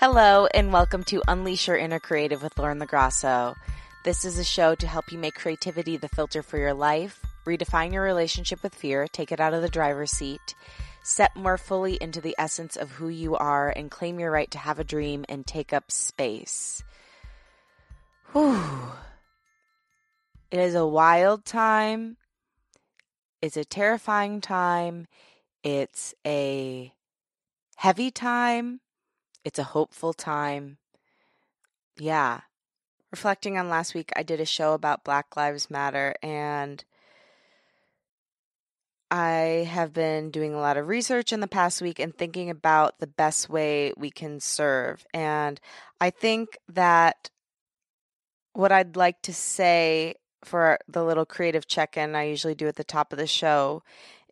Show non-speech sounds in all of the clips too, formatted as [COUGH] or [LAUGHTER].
Hello, and welcome to Unleash Your Inner Creative with Lauren LaGrasso. This is a show to help you make creativity the filter for your life, redefine your relationship with fear, take it out of the driver's seat, step more fully into the essence of who you are, and claim your right to have a dream and take up space. Whew. It is a wild time. It's a terrifying time. It's a heavy time it's a hopeful time. Yeah. Reflecting on last week, I did a show about Black Lives Matter and I have been doing a lot of research in the past week and thinking about the best way we can serve. And I think that what I'd like to say for the little creative check in I usually do at the top of the show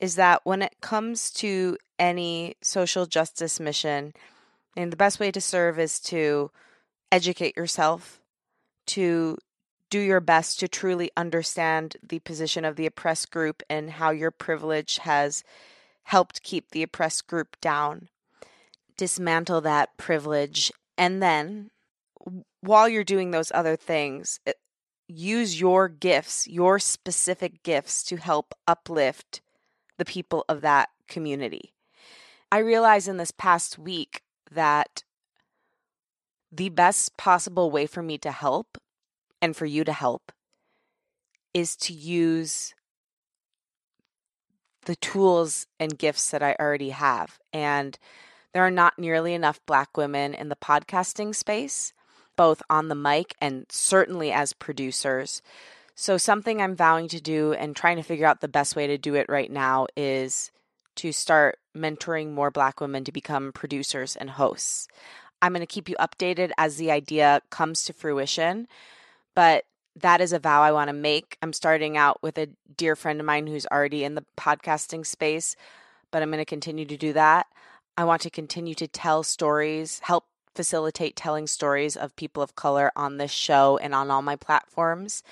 is that when it comes to any social justice mission, and the best way to serve is to educate yourself, to do your best to truly understand the position of the oppressed group and how your privilege has helped keep the oppressed group down. Dismantle that privilege. And then, while you're doing those other things, eh, use your gifts, your specific gifts, to help uplift the people of that community. I realized in this past week that the best possible way for me to help and for you to help is to use the tools and gifts that I already have. And there are not nearly enough Black women in the podcasting space, both on the mic and certainly as producers. So, something I'm vowing to do and trying to figure out the best way to do it right now is to start mentoring more Black women to become producers and hosts. I'm going to keep you updated as the idea comes to fruition, but that is a vow I want to make. I'm starting out with a dear friend of mine who's already in the podcasting space, but I'm going to continue to do that. I want to continue to tell stories, help facilitate telling stories of people of color on this show and on all my platforms,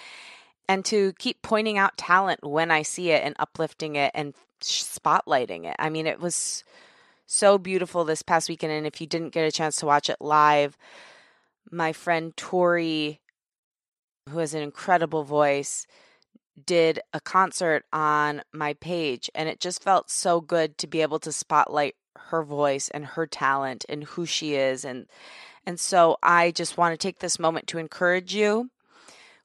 and to keep pointing out talent when I see it and uplifting it and spotlighting it. I mean, it was so beautiful this past weekend. And if you didn't get a chance to watch it live, my friend Tori, who has an incredible voice, did a concert on my page. And it just felt so good to be able to spotlight her voice and her talent and who she is. And, and so I just want to take this moment to encourage you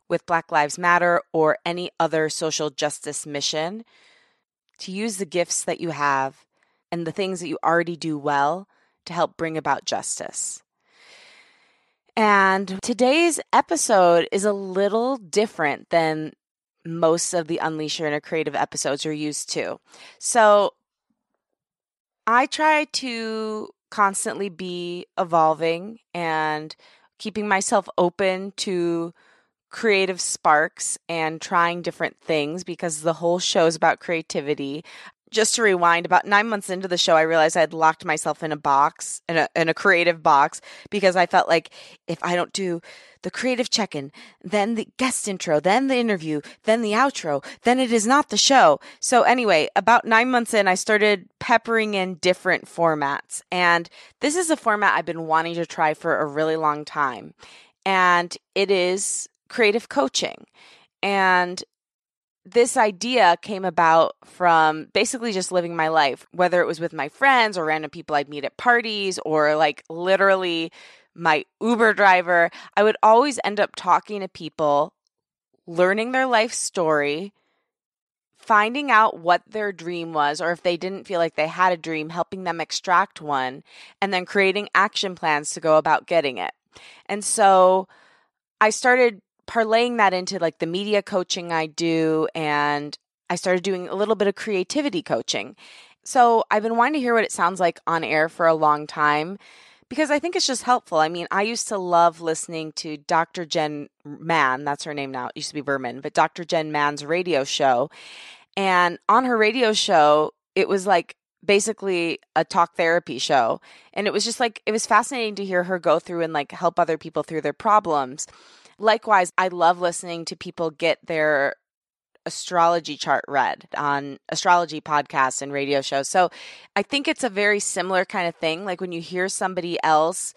with Black Lives Matter or any other social justice mission to use the gifts that you have and the things that you already do well to help bring about justice. And today's episode is a little different than most of the Unleash Your Inner Creative episodes you're used to. So I try to constantly be evolving and keeping myself open to creative sparks and trying different things because the whole show is about creativity. Just to rewind, about nine months into the show, I realized I had locked myself in a box, in a, in a creative box, because I felt like if I don't do the creative check in, then the guest intro, then the interview, then the outro, then it is not the show. So, anyway, about nine months in, I started peppering in different formats. And this is a format I've been wanting to try for a really long time. And it is creative coaching. And this idea came about from basically just living my life, whether it was with my friends or random people I'd meet at parties or like literally my Uber driver. I would always end up talking to people, learning their life story, finding out what their dream was, or if they didn't feel like they had a dream, helping them extract one, and then creating action plans to go about getting it. And so I started parlaying that into like the media coaching I do, and I started doing a little bit of creativity coaching. So I've been wanting to hear what it sounds like on air for a long time because I think it's just helpful. I mean, I used to love listening to Dr. Jenn Mann, that's her name now, it used to be Berman, but Dr. Jenn Mann's radio show. And on her radio show, it was like basically a talk therapy show. And it was just like, it was fascinating to hear her go through and like help other people through their problems. Likewise, I love listening to people get their astrology chart read on astrology podcasts and radio shows. So I think it's a very similar kind of thing. Like when you hear somebody else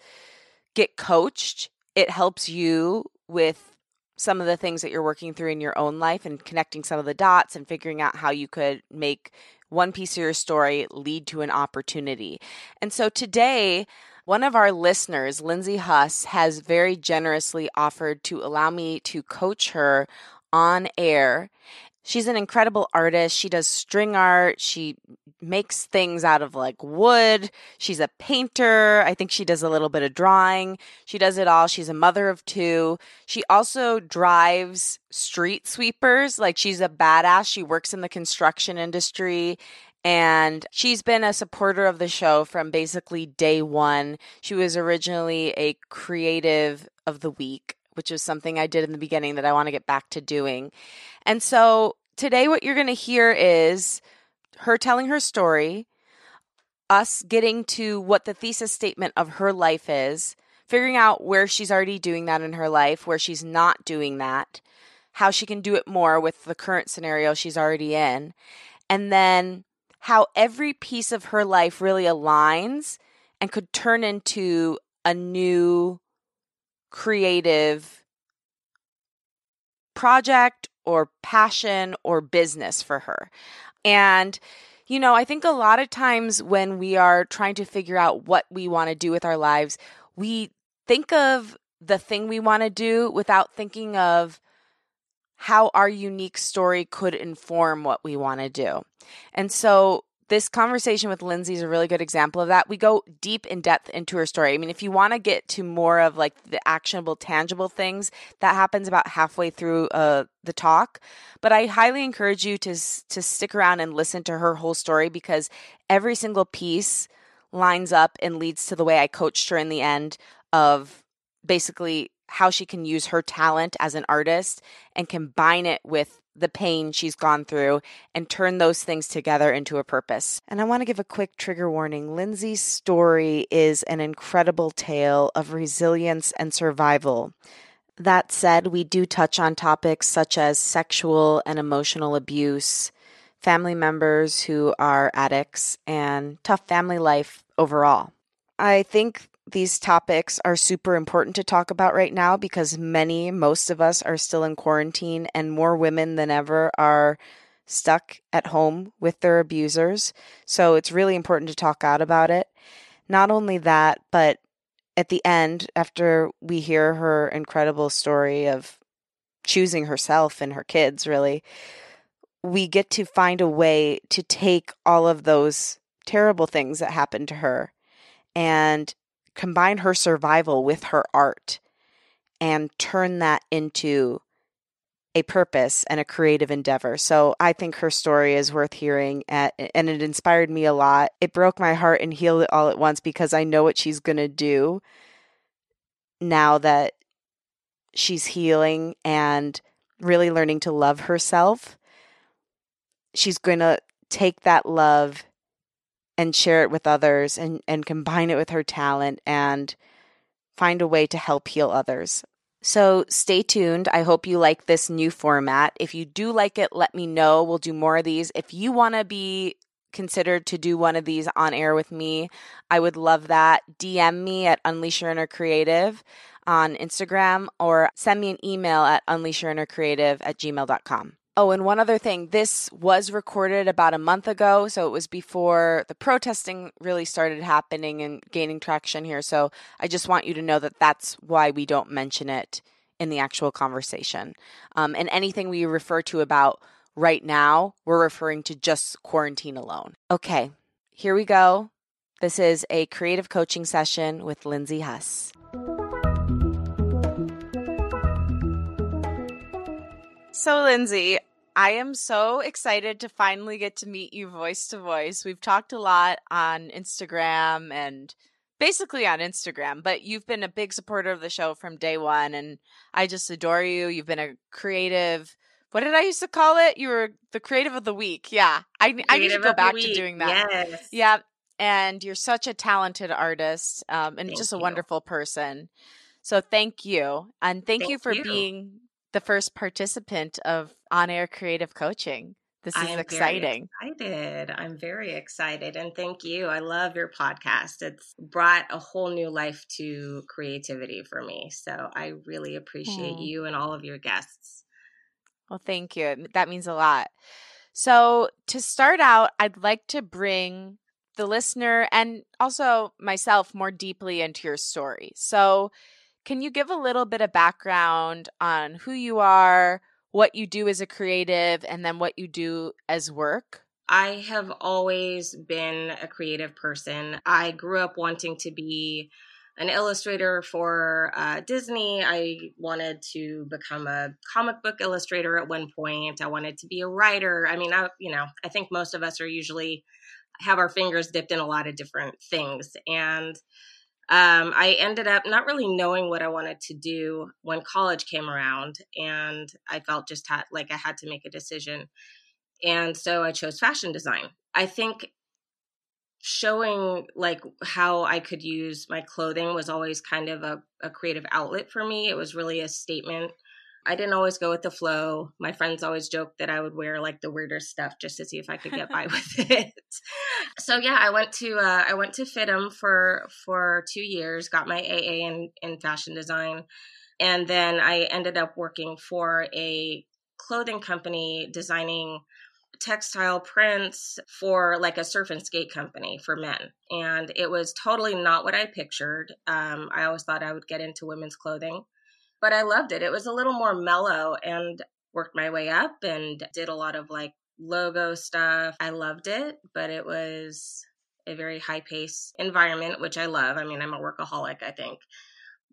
get coached, it helps you with some of the things that you're working through in your own life and connecting some of the dots and figuring out how you could make one piece of your story lead to an opportunity. And so today, one of our listeners, Lindsey Huss, has very generously offered to allow me to coach her on air. She's an incredible artist. She does string art. She makes things out of like wood. She's a painter. I think she does a little bit of drawing. She does it all. She's a mother of two. She also drives street sweepers. Like she's a badass. She works in the construction industry and she's been a supporter of the show from basically day one. She was originally a creative of the week which is something I did in the beginning that I want to get back to doing. And so today, what you're going to hear is her telling her story, us getting to what the thesis statement of her life is, figuring out where she's already doing that in her life, where she's not doing that, how she can do it more with the current scenario she's already in, and then how every piece of her life really aligns and could turn into a new creative project or passion or business for her. And, you know, I think a lot of times when we are trying to figure out what we want to do with our lives, we think of the thing we want to do without thinking of how our unique story could inform what we want to do. And so this conversation with Lindsey is a really good example of that. We go deep in depth into her story. I mean, if you want to get to more of like the actionable, tangible things, that happens about halfway through uh, the talk. But I highly encourage you to to stick around and listen to her whole story because every single piece lines up and leads to the way I coached her in the end of basically how she can use her talent as an artist and combine it with the pain she's gone through and turn those things together into a purpose. And I want to give a quick trigger warning. Lindsey's story is an incredible tale of resilience and survival. That said, we do touch on topics such as sexual and emotional abuse, family members who are addicts, and tough family life overall. I think these topics are super important to talk about right now because many, most of us are still in quarantine, and more women than ever are stuck at home with their abusers. So it's really important to talk out about it. Not only that, but at the end, after we hear her incredible story of choosing herself and her kids, really, we get to find a way to take all of those terrible things that happened to her and combine her survival with her art and turn that into a purpose and a creative endeavor. So I think her story is worth hearing and it inspired me a lot. It broke my heart and healed it all at once because I know what she's going to do now that she's healing and really learning to love herself. She's going to take that love and share it with others and, and combine it with her talent and find a way to help heal others. So stay tuned. I hope you like this new format. If you do like it, let me know. We'll do more of these. If you want to be considered to do one of these on air with me, I would love that. DM me at Unleash Your Inner Creative on Instagram or send me an email at unleashyourinnercreative at gmail.com. Oh, and one other thing. This was recorded about a month ago, so it was before the protesting really started happening and gaining traction here. So I just want you to know that that's why we don't mention it in the actual conversation. Um, and anything we refer to about right now, we're referring to just quarantine alone. Okay, here we go. This is a creative coaching session with Lindsey Huss. So, Lindsey, I am so excited to finally get to meet you voice to voice. We've talked a lot on Instagram and basically on Instagram, but you've been a big supporter of the show from day one, and I just adore you. You've been a creative. What did I used to call it? You were the creative of the week. Yeah, I, I need to go back to doing that. Yes. Yeah, and you're such a talented artist um, and Thank just a you. wonderful person. So thank you, and thank, you for you. being the first participant of on air creative coaching. This is exciting. excited. I'm very excited. And thank you. I love your podcast. It's brought a whole new life to creativity for me. So I really appreciate mm. you and all of your guests. Well, thank you. That means a lot. So, to start out, I'd like to bring the listener and also myself more deeply into your story. So, can you give a little bit of background on who you are, what you do as a creative, and then what you do as work? I have always been a creative person. I grew up wanting to be an illustrator for uh, Disney. I wanted to become a comic book illustrator at one point. I wanted to be a writer. I mean, I, you know, I think most of us are usually have our fingers dipped in a lot of different things. And um, I ended up not really knowing what I wanted to do when college came around, and I felt just had, like I had to make a decision. And so I chose fashion design. I think showing like how I could use my clothing was always kind of a, a creative outlet for me. It was really a statement I didn't always go with the flow. My friends always joked that I would wear like the weirder stuff just to see if I could get by [LAUGHS] with it. So yeah, I went to uh, I went to FIDM for for two years, got my AA in in fashion design, and then I ended up working for a clothing company designing textile prints for like a surf and skate company for men and it was totally not what i pictured um, i always thought i would get into women's clothing but I loved it. It was a little more mellow and worked my way up and did a lot of like logo stuff. I loved it, but it was a very high pace environment, which I love. I mean, I'm a workaholic, I think.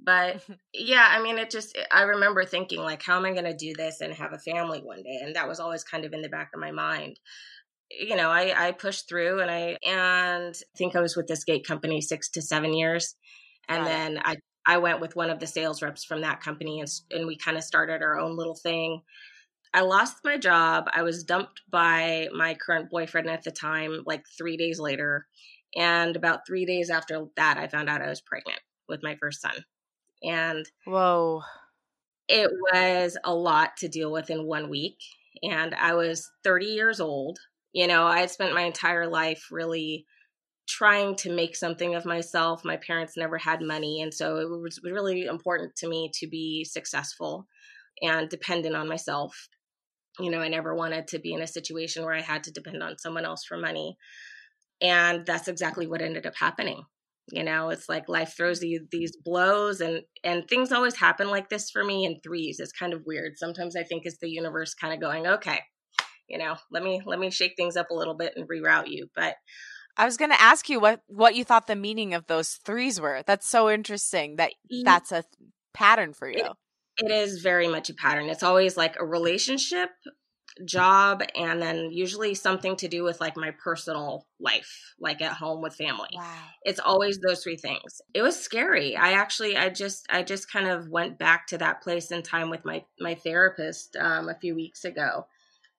But [LAUGHS] yeah, I mean, it just, eh, I remember thinking, like, how am I going to do this and have a family one day? And that was always kind of in the back of my mind. Eh, you know, I, I pushed through and I, and I think I was with this gate company six to seven years. And then I I went with one of the sales reps from that company and, and we kind of started our own little thing. I lost my job. I was dumped by my current boyfriend at the time, like three days later. And about three days after that, I found out I was pregnant with my first son. And whoa, it was a lot to deal with in one week. And I was 30 years old. You know, I had spent my entire life really trying to make something of myself. My parents never had money. And so it was really important to me to be successful and dependent on myself. You know, I never wanted to be in a situation where I had to depend on someone else for money. And that's exactly what ended up happening. You know, it's like life throws you these blows and and things always happen like this for me in threes. It's kind of weird. Sometimes I think it's the universe kind of going, okay, you know, let me let me shake things up a little bit and reroute you. But I was going to ask you what what you thought the meaning of those threes were. That's so interesting that that's a pattern for you. it, it is very much a pattern. It's always like a relationship, job, and then usually something to do with like my personal life, like at home with family. Wow. It's always those three things. It was scary. I actually I just I just kind of went back to that place in time with my my therapist um, a few weeks ago.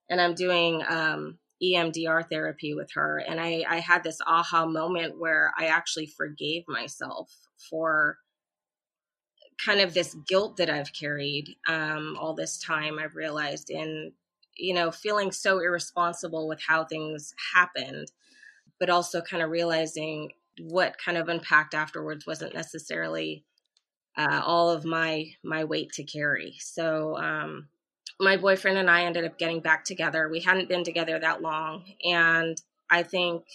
And I'm doing um, EMDR therapy with her. And I, I had this aha moment where I actually forgave myself for kind of this guilt that I've carried um, all this time. I've realized in, you know, feeling so irresponsible with how things happened, but also kind of realizing what kind of unpacked afterwards wasn't necessarily uh, all of my my weight to carry. So um, my boyfriend and I ended up getting back together. We hadn't been together that long. And I think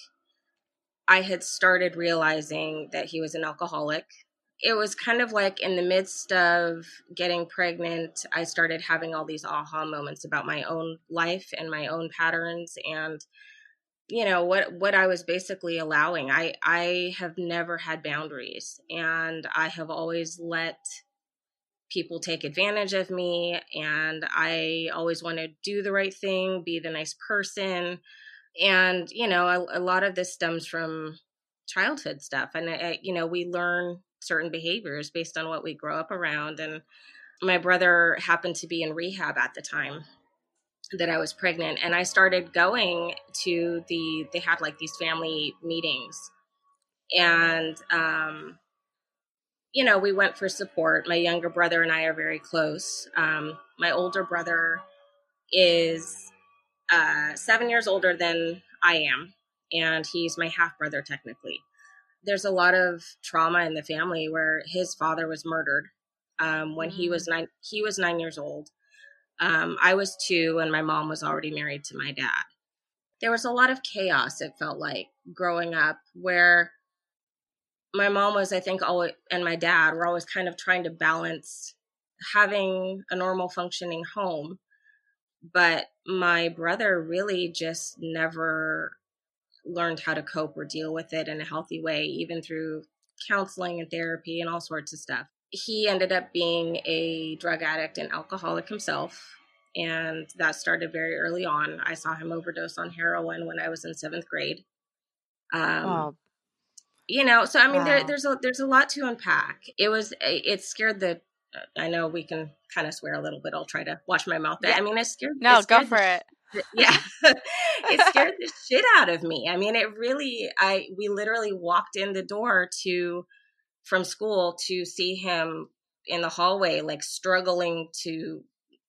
I had started realizing that he was an alcoholic. It was kind of like in the midst of getting pregnant, I started having all these aha moments about my own life and my own patterns and you know what what I was basically allowing. I I have never had boundaries and I have always let people take advantage of me and i always want to do the right thing be the nice person and you know a, a lot of this stems from childhood stuff and I, you know we learn certain behaviors based on what we grow up around and my brother happened to be in rehab at the time that I was pregnant and I started going to the they had like these family meetings and um you know, we went for support. My younger brother and I are very close. Um, my older brother is uh, seven years older than I am, and he's my half brother technically. There's a lot of trauma in the family where his father was murdered um, when he was mm. nine. He was nine years old. Um, I was two, and my mom was already married to my dad. There was a lot of chaos. It felt like growing up, where my mom was, I think, always, and my dad were always kind of trying to balance having a normal functioning home but my brother really just never learned how to cope or deal with it in a healthy way, even through counseling and therapy and all sorts of stuff. He ended up being a drug addict and alcoholic himself. And that started very early on. I saw him overdose on heroin when I was in seventh grade. Um, You know, so I mean, wow. there, there's a there's a lot to unpack. It was it scared the I know we can kind of swear a little bit. I'll try to watch my mouth. Yeah. I mean, it scared. No, it scared go for the, it. Yeah, [LAUGHS] it scared [LAUGHS] the shit out of me. I mean, it really. I we literally walked in the door to from school to see him in the hallway, like struggling to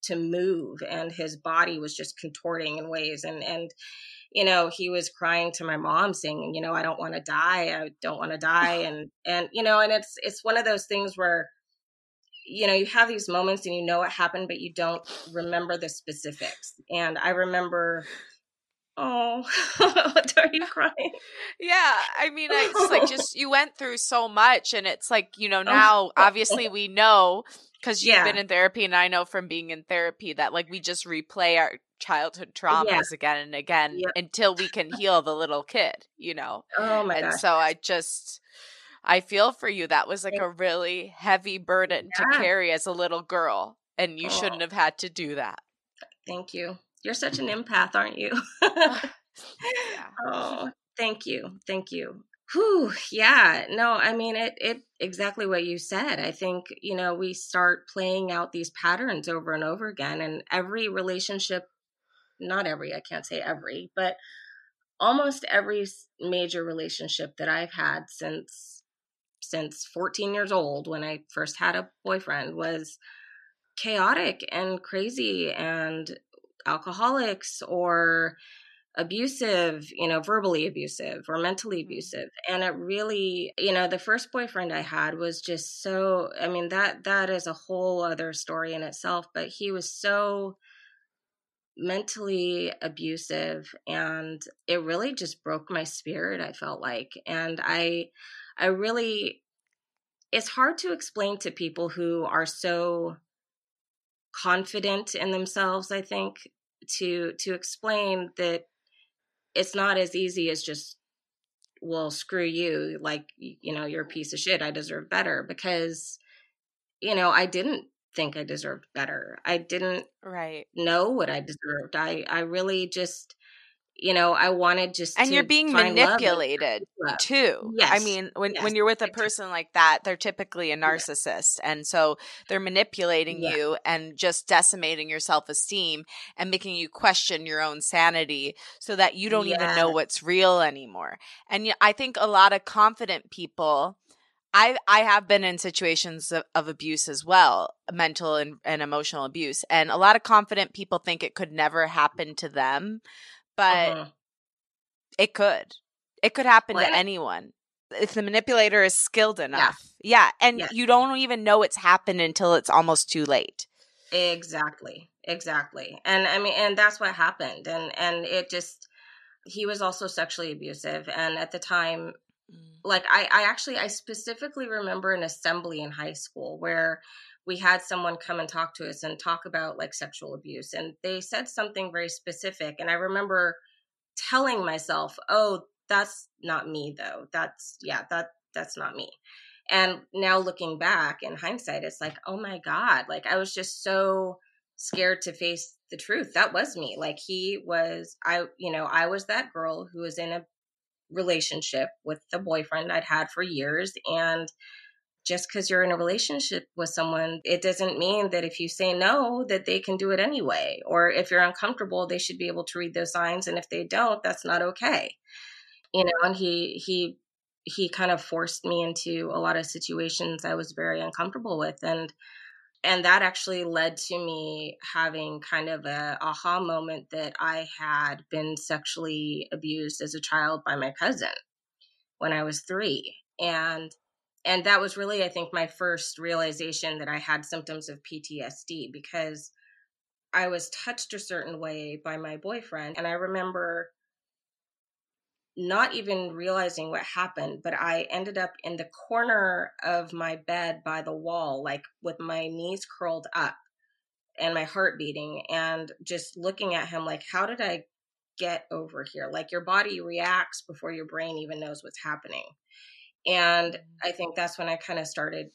to move, and his body was just contorting in ways, and and you know he was crying to my mom saying you know i don't want to die i don't want to die [LAUGHS] and and you know and it's it's one of those things where you know, you have these moments and you know what happened, but you don't remember the specifics. And I remember, oh, [LAUGHS] are you crying? Yeah, I mean, it's like [LAUGHS] just you went through so much, and it's like you know oh, now, obviously we know because you've yeah. been in therapy, and I know from being in therapy that like we just replay our childhood traumas yeah. again and again yep. until we can heal the little kid, you know. Oh my god. and gosh. so I just I feel for you. That was like a really heavy burden yeah. to carry as a little girl, and you oh. shouldn't have had to do that. Thank you. You're such an empath, aren't you? Ah, [LAUGHS] yeah. Oh, thank you. Thank you. Whew, yeah. No, I mean it it exactly what you said. I think, you know, we start playing out these patterns over and over again and every relationship not every, I can't say every, but almost every major relationship that I've had since since 14 years old when I first had a boyfriend was chaotic and crazy and alcoholics or abusive, you know, verbally abusive or mentally mm-hmm. abusive. And it really, you know, the first boyfriend I had was just so I mean that that is a whole other story in itself, but he was so mentally abusive and it really just broke my spirit I felt like and I I really, it's hard to explain to people who are so confident in themselves, I think, to to explain that it's not as easy as just well screw you like you know you're a piece of shit i deserve better because you know i didn't think i deserved better i didn't right know what i deserved i i really just you know i wanted just and you're being manipulated too yes. i mean when yes. when you're with a person like that they're typically a narcissist and so they're manipulating yeah. you and just decimating your self-esteem and making you question your own sanity so that you don't yeah. even know what's real anymore and i think a lot of confident people I I have been in situations of, of abuse as well, mental and, and emotional abuse, and a lot of confident people think it could never happen to them but uh-huh. it could. It could happen to anyone if the manipulator is skilled enough. Yeah, yeah. and you don't even know it's happened until it's almost too late. Exactly. Exactly. And I mean and that's what happened and and it just he was also sexually abusive and at the time. Mm. like I I actually I specifically remember an assembly in high school where we had someone come and talk to us and talk about like sexual abuse and they said something very specific and i remember telling myself oh that's not me though. That's yeah that that's not me. And now looking back in hindsight it's like oh my god like i was just so scared to face the truth. That was me. Like he was i you know i was that girl who was in a relationship with the boyfriend i'd had for years and just because you're in a relationship with someone, it doesn't mean that if you say no, that they can do it anyway. Or if you're uncomfortable, they should be able to read those signs. And if they don't, that's not okay. You know, and he, he, he kind of forced me into a lot of situations I was very uncomfortable with. And and that actually led to me having kind of a aha moment that I had been sexually abused as a child by my cousin when I was 3 and and that was really I think my first realization that I had symptoms of PTSD because I was touched a certain way by my boyfriend. And I remember not even realizing what happened, but I ended up in the corner of my bed by the wall, like with my knees curled up and my heart beating, and just looking at him like, how did I get over here? Like, your body reacts before your brain even knows what's happening. And mm-hmm. I think that's when I kind of started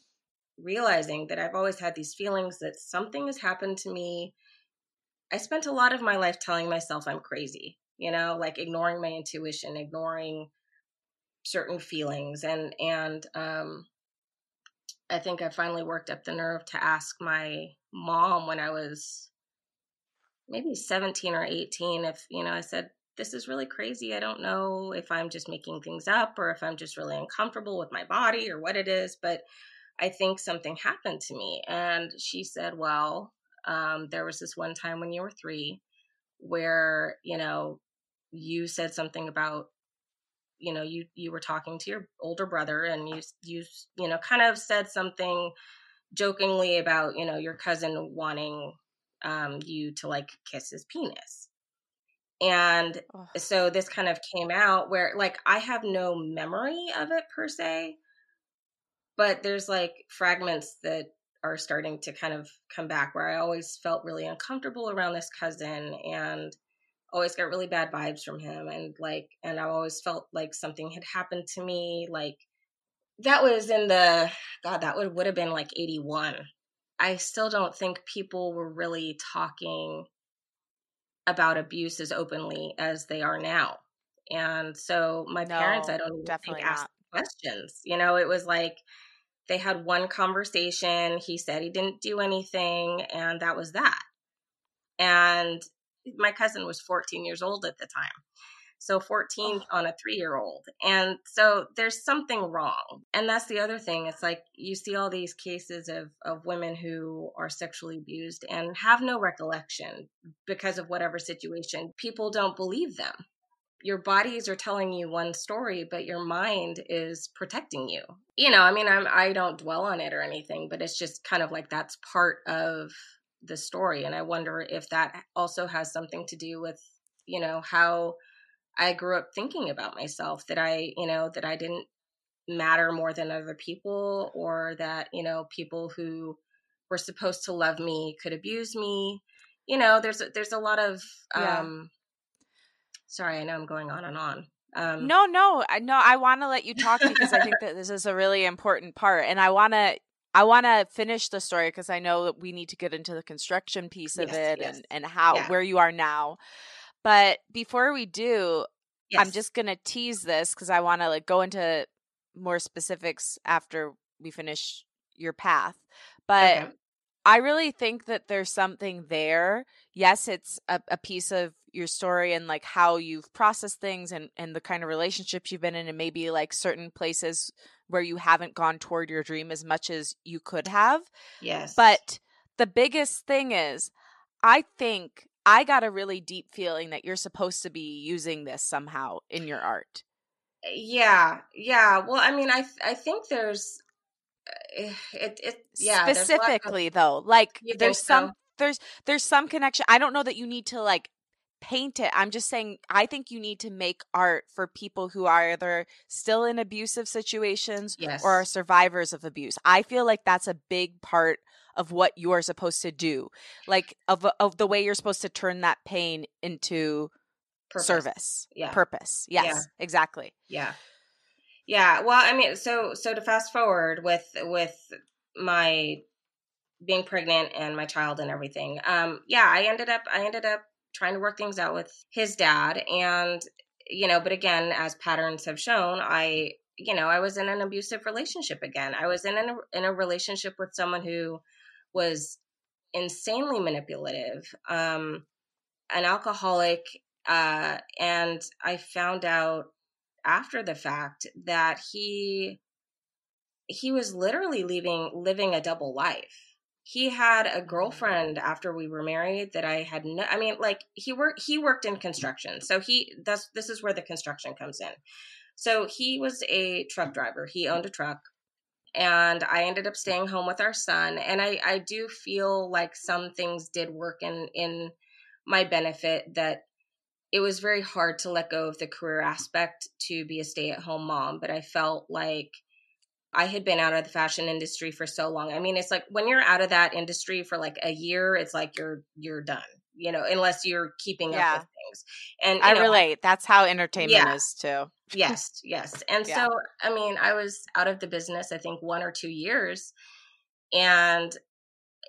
realizing that I've always had these feelings that something has happened to me. I spent a lot of my life telling myself I'm crazy you know, like ignoring my intuition, ignoring certain feelings and and um I think I finally worked up the nerve to ask my mom when I was maybe 17 or 18 if, you know, I said this is really crazy. I don't know if I'm just making things up or if I'm just really uncomfortable with my body or what it is, but I think something happened to me. And she said, Well, um, there was this one time when you were three where, you know, you said something about you know you you were talking to your older brother and you you you know kind of said something jokingly about you know your cousin wanting um you to like kiss his penis and oh. so this kind of came out where like i have no memory of it per se but there's like fragments that are starting to kind of come back where i always felt really uncomfortable around this cousin and always got really bad vibes from him and like and I always felt like something had happened to me like that was in the god that would would have been like 81 I still don't think people were really talking about abuse as openly as they are now and so my no, parents I don't definitely ask questions you know it was like they had one conversation he said he didn't do anything and that was that and my cousin was 14 years old at the time. So 14 oh. on a three year old. And so there's something wrong. And that's the other thing. It's like you see all these cases of, of women who are sexually abused and have no recollection because of whatever situation. People don't believe them. Your bodies are telling you one story, but your mind is protecting you. You know, I mean, I'm, I don't dwell on it or anything, but it's just kind of like that's part of the story and i wonder if that also has something to do with you know how i grew up thinking about myself that i you know that i didn't matter more than other people or that you know people who were supposed to love me could abuse me you know there's a, there's a lot of yeah. um sorry i know i'm going on and on um no no no i want to let you talk because i think that this is a really important part and i want to I want to finish the story because I know that we need to get into the construction piece of yes, it yes. and and how yeah. where you are now. But before we do, yes. I'm just going to tease this cuz I want to like go into more specifics after we finish your path. But okay. I really think that there's something there. Yes, it's a, a, piece of your story and like how you've processed things and, and the kind of relationships you've been in and maybe like certain places where you haven't gone toward your dream as much as you could have. Yes. But the biggest thing is, I think I got a really deep feeling that you're supposed to be using this somehow in your art. Yeah, yeah. Well, I mean, I I think there's eh, Eh, it it yeah. Specifically of, though, like there's some so? there's there's some connection. I don't know that you need to like paint it. I'm just saying, I think you need to make art for people who are either still in abusive situations yes. or are survivors of abuse. I feel like that's a big part of what you're supposed to do, like of of the way you're supposed to turn that pain into purpose. service, yeah, purpose. Yes, yeah. exactly. Yeah, yeah. Well, I mean, so so to fast forward with with my being pregnant and my child and everything um yeah i ended up i ended up trying to work things out with his dad and you know but again as patterns have shown i you know i was in an abusive relationship again i was in a, in a relationship with someone who was insanely manipulative um an alcoholic uh and i found out after the fact that he he was literally leaving living a double life he had a mm-hmm. girlfriend after we were married that I had no I mean like he worked he worked in construction. So he that's this is where the construction comes in. So he was a truck driver. He owned a truck and I ended up staying home with our son and I I do feel like some things did work in in my benefit that it was very hard to let go of the career aspect to be a stay-at-home mom, but I felt like I had been out of the fashion industry for so long. I mean, it's like when you're out of that industry for like a year, it's like you're you're done. You know, unless you're keeping yeah. up with things. And I know, relate. That's how entertainment yeah. is too. yes, yes. And yeah. so, I mean, I was out of the business. I think one or two years, and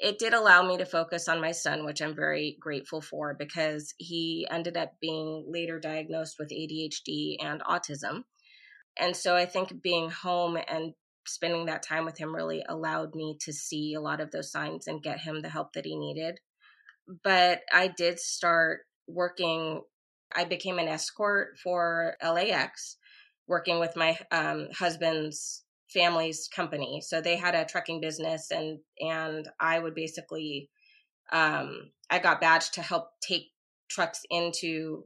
it did allow me to focus on my son, which I'm very grateful for because he ended up being later diagnosed with ADHD and autism. And so I think being home and spending that time with him really allowed me to see a lot of those signs and get him the help that he needed. But I did start working, I became an escort for LAX, working with my um, husband's family's company. So they had a trucking business and and I would basically um I got badged to help take trucks into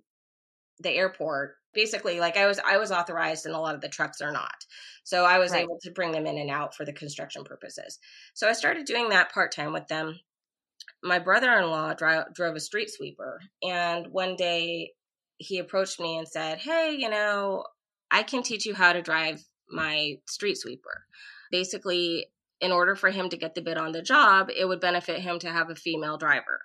the airport basically like i was i was authorized and a lot of the trucks are not so i was right. able to bring them in and out for the construction purposes so i started doing that part-time with them my brother-in-law dri- drove a street sweeper and one day he approached me and said hey you know i can teach you how to drive my street sweeper basically in order for him to get the bid on the job it would benefit him to have a female driver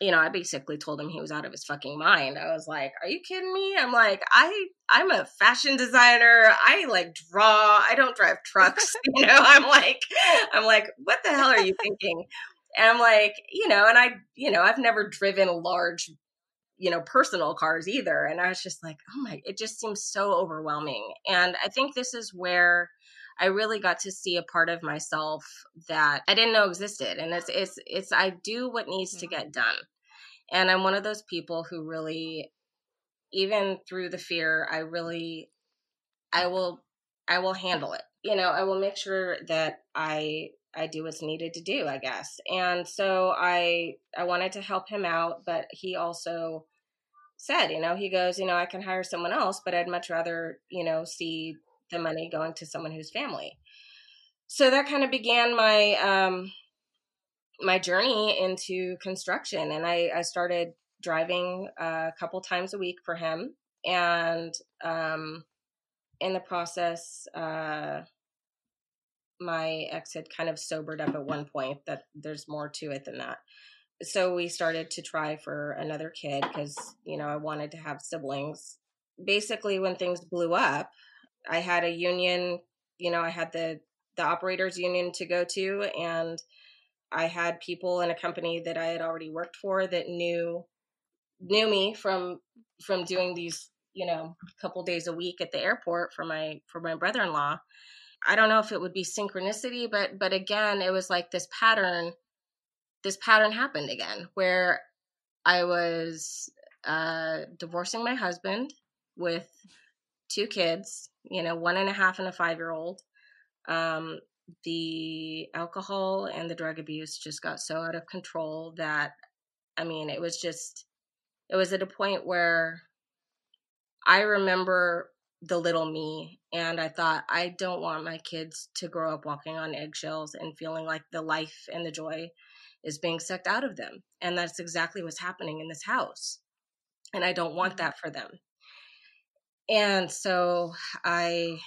you know, I basically told him he was out of his fucking mind. I was like, "Are you kidding me?" I'm like, "I I'm a fashion designer. I like draw. I don't drive trucks." [LAUGHS] you know, I'm like I'm like, "What the hell are you thinking?" And I'm like, you know, and I, you know, I've never driven large, you know, personal cars either. And I was just like, "Oh my, it just seems so overwhelming." And I think this is where I really got to see a part of myself that I didn't know existed. And it's it's it's I do what needs to mm-hmm. get done. And I'm one of those people who really even through the fear, I really I will I will handle it. You know, I will make sure that I I do what's needed to do, I guess. And so I I wanted to help him out, but he also said, you know, he goes, you know, I can hire someone else, but I'd much rather, you know, see the money going to someone who's family. So that kind of began my um, my journey into construction, and I, I started driving a couple times a week for him, and um, in the process, uh, my ex had kind of sobered up at one point. That there's more to it than that. So we started to try for another kid because you know I wanted to have siblings. Basically, when things blew up, I had a union, you know, I had the the operators union to go to and I had people in a company that I had already worked for that knew knew me from from doing these, you know, couple days a week at the airport for my for my brother-in-law. I don't know if it would be synchronicity, but but again, it was like this pattern this pattern happened again where I was uh divorcing my husband with two kids, you know, one and a half and a five year old. Um, the alcohol and the drug abuse just got so out of control that, I mean, it was just, it was at a point where I remember the little me and I thought, I don't want my kids to grow up walking on eggshells and feeling like the life and the joy is being sucked out of them. And that's exactly what's happening in this house. And I don't want mm-hmm. that for them and so i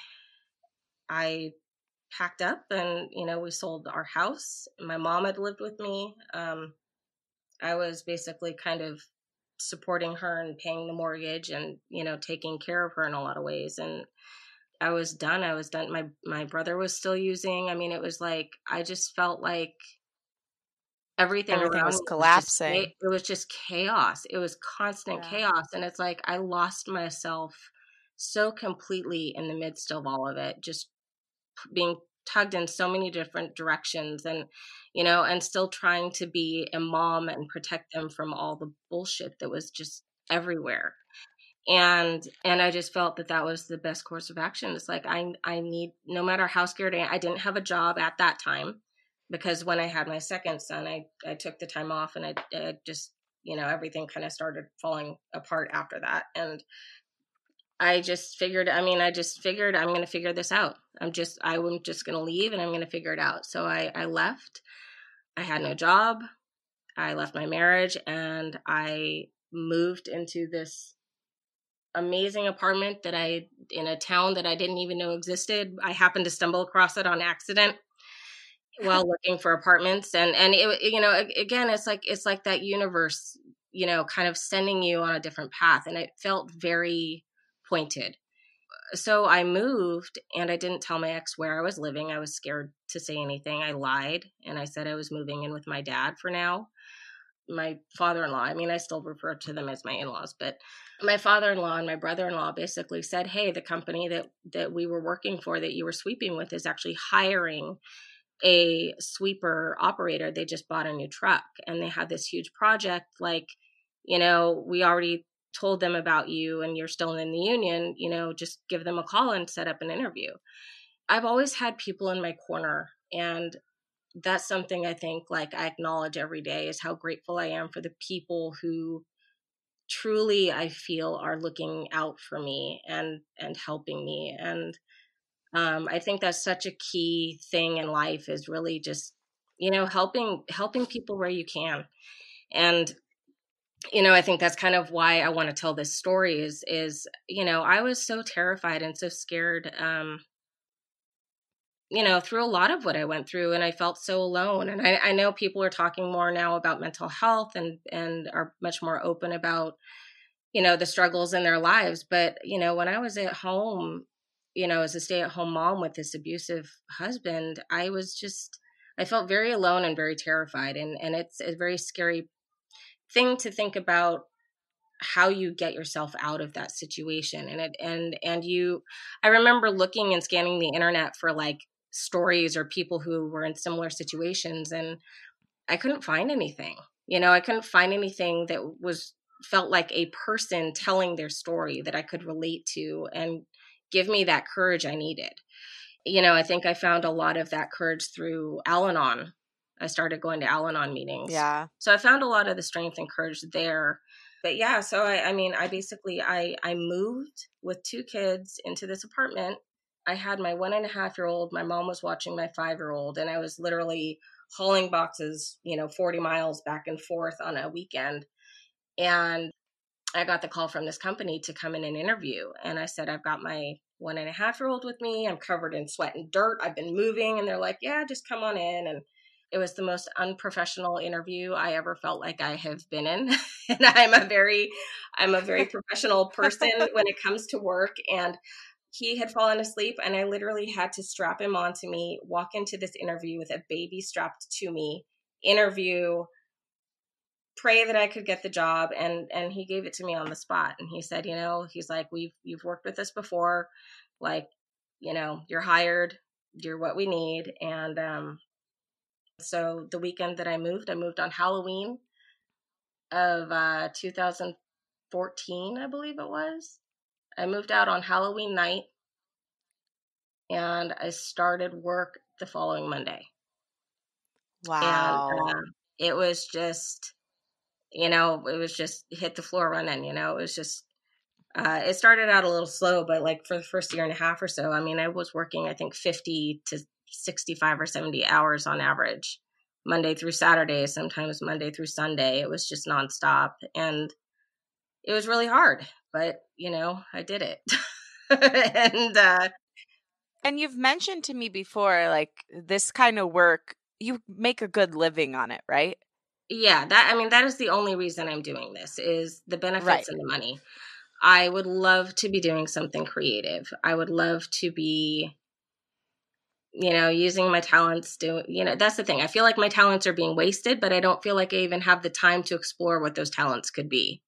i packed up and you know we sold our house my mom had lived with me um, i was basically kind of supporting her and paying the mortgage and you know taking care of her in a lot of ways and i was done i was done my my brother was still using i mean it was like i just felt like everything, everything was collapsing was just, it was just chaos it was constant yeah. chaos and it's like i lost myself so completely in the midst of all of it, just being tugged in so many different directions and you know and still trying to be a mom and protect them from all the bullshit that was just everywhere and and i just felt that that was the best course of action it's like i i need no matter how scared i, I didn't have a job at that time because when I had my second son, I, I took the time off and I, I just, you know, everything kind of started falling apart after that. And I just figured, I mean, I just figured I'm going to figure this out. I'm just, I'm just going to leave and I'm going to figure it out. So I, I left. I had no job. I left my marriage and I moved into this amazing apartment that I in a town that I didn't even know existed. I happened to stumble across it on accident while [LAUGHS] looking for apartments and and it you know again it's like it's like that universe you know kind of sending you on a different path and it felt very pointed. So I moved and I didn't tell my ex where I was living. I was scared to say anything. I lied and I said I was moving in with my dad for now my father-in-law i mean i still refer to them as my in-laws but my father-in-law and my brother-in-law basically said hey the company that that we were working for that you were sweeping with is actually hiring a sweeper operator they just bought a new truck and they had this huge project like you know we already told them about you and you're still in the union you know just give them a call and set up an interview. I've always had people in my corner and that's something I think like I acknowledge every day is how grateful I am for the people who truly I feel are looking out for me and and helping me. And um, I think that's such a key thing in life is really just you know helping helping people where you can. And you know i think that's kind of why i want to tell this story is is you know i was so terrified and so scared um you know, through a lot of what I went through and I felt so alone. And I, I know people are talking more now about mental health and, and are much more open about, you know, the struggles in their lives. But, you know, when I was at home, you know, as a stay at home mom with this abusive husband, I was just, I felt very alone and very terrified. And, and it's a very scary thing to think about how you get yourself out of that situation and it and and you i remember looking and scanning the internet for like stories or people who were in similar situations and I couldn't find anything. You know, I couldn't find anything that was felt like a person telling their story that I could relate to and give me that courage I needed. You know, I think I found a lot of that courage through Al Anon. I started going to Al Anon meetings. Yeah. So I found a lot of the strength and courage there. But yeah, so I, I mean, I basically I I moved with two kids into this apartment I had my one and a half year old, my mom was watching my five year old, and I was literally hauling boxes, you know, 40 miles back and forth on a weekend. And I got the call from this company to come in and interview. And I said, I've got my one and a half year old with me. I'm covered in sweat and dirt. I've been moving. And they're like, yeah, just come on in. And it was the most unprofessional interview I ever felt like I have been in. [LAUGHS] and I'm a very, I'm a very professional person [LAUGHS] when it comes to work. And he had fallen asleep and I literally had to strap him onto me, walk into this interview with a baby strapped to me, interview, pray that I could get the job and and he gave it to me on the spot and he said, you know, he's like we've you've worked with us before, like, you know, you're hired, you're what we need and um so the weekend that I moved, I moved on Halloween of uh 2014, I believe it was I moved out on Halloween night and I started work the following Monday. Wow. And uh, it was just, you know, it was just hit the floor running, you know, it was just, uh, it started out a little slow, but like for the first year and a half or so, I mean, I was working, I think 50 to 65 or 70 hours on average, Monday through Saturday, sometimes Monday through Sunday. It was just nonstop. And it was really hard but you know, I did it. [LAUGHS] and uh and you've mentioned to me before like this kind of work you make a good living on it, right? Yeah, that I mean that is the only reason I'm doing this is the benefits right. and the money. I would love to be doing something creative. I would love to be you know using my talents to you know that's the thing i feel like my talents are being wasted but i don't feel like i even have the time to explore what those talents could be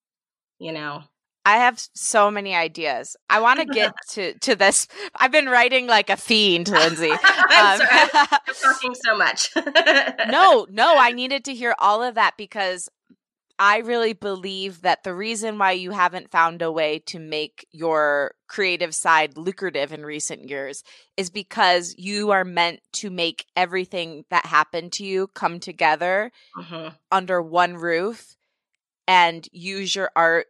you know I have so many ideas. I want to get [LAUGHS] to to this. I've been writing like a fiend, Lindsey. [LAUGHS] I'm, um, sorry, I'm [LAUGHS] talking so much. no, no, I needed to hear all of that because I really believe that the reason why you haven't found a way to make your creative side lucrative in recent years is because you are meant to make everything that happened to you come together uh-huh. under one roof and use your art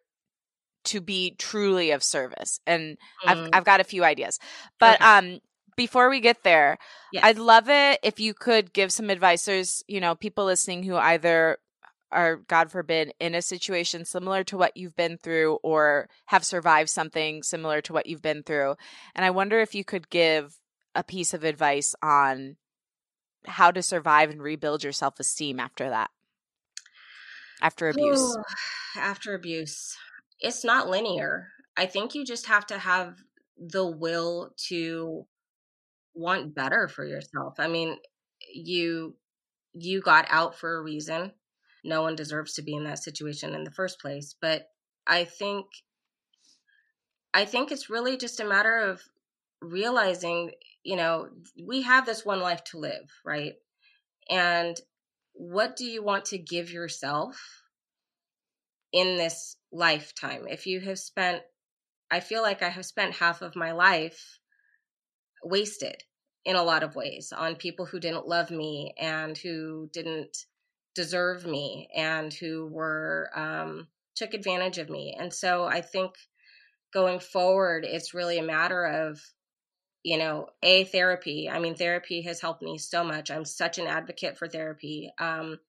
to be truly of service. And mm. I've I've got a few ideas. But okay. um before we get there, yes. I'd love it if you could give some advice. There's, you know, people listening who either are god forbid in a situation similar to what you've been through or have survived something similar to what you've been through and i wonder if you could give a piece of advice on how to survive and rebuild your self-esteem after that. After abuse. After abuse. It's not linear. I think you just have to have the will to want better for yourself. I mean you you got out for a reason no one deserves to be in that situation in the first place. But i think i think it's really just a matter of realizing you know we have this one life to live right? And what do you want to give yourself in this lifetime? If you have spent i feel like i have spent half of my life wasted in a lot of ways on people who didn't love me and who didn't deserve me and who were um, took advantage of me. And so I think going forward, it's really a matter of you know a therapy. I mean therapy has helped me so much. I'm such an advocate for therapy um,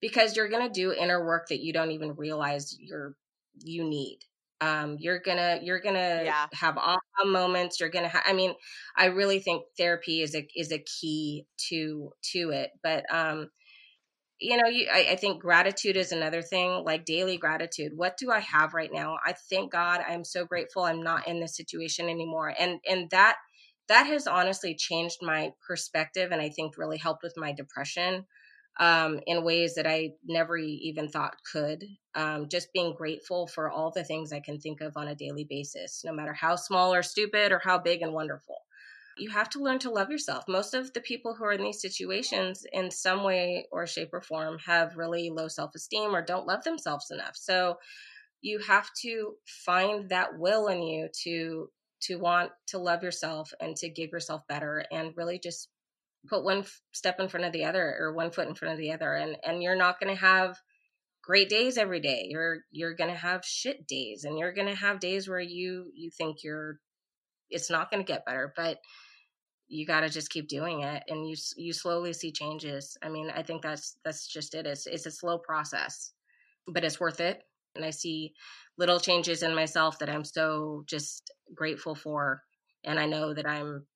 because you're going to do inner work that you don't even realize you're you need. Um, you're gonna you're gonna yeah. have aha moments. You're gonna have i mean i really think therapy is a is a key to to it. But um you know you, I, I, think gratitude is another thing like daily gratitude. What do i have right now? I thank god i'm so grateful i'm not in this situation anymore. And and that that has honestly changed my perspective and i think really helped with my depression um, in ways that i never even thought could. Um, just being grateful for all the things i can think of on a daily basis no matter how small or stupid or how big and wonderful you have to learn to love yourself. Most of the people who are in these situations, in some way or shape or form, have really low self esteem or don't love themselves enough. So you have to find that will in you to to want to love yourself and to give yourself better and really just put one step in front of the other or one foot in front of the other and and you're not going to have great days every day you're you're going to have shit days and you're going to have days where you you think you're it's not going to get better but you got to just keep doing it and you you slowly see changes. I mean i think that's that's just it it's, it's a slow process but it's worth it and i see little changes in myself that i'm so just grateful for and i know that i'm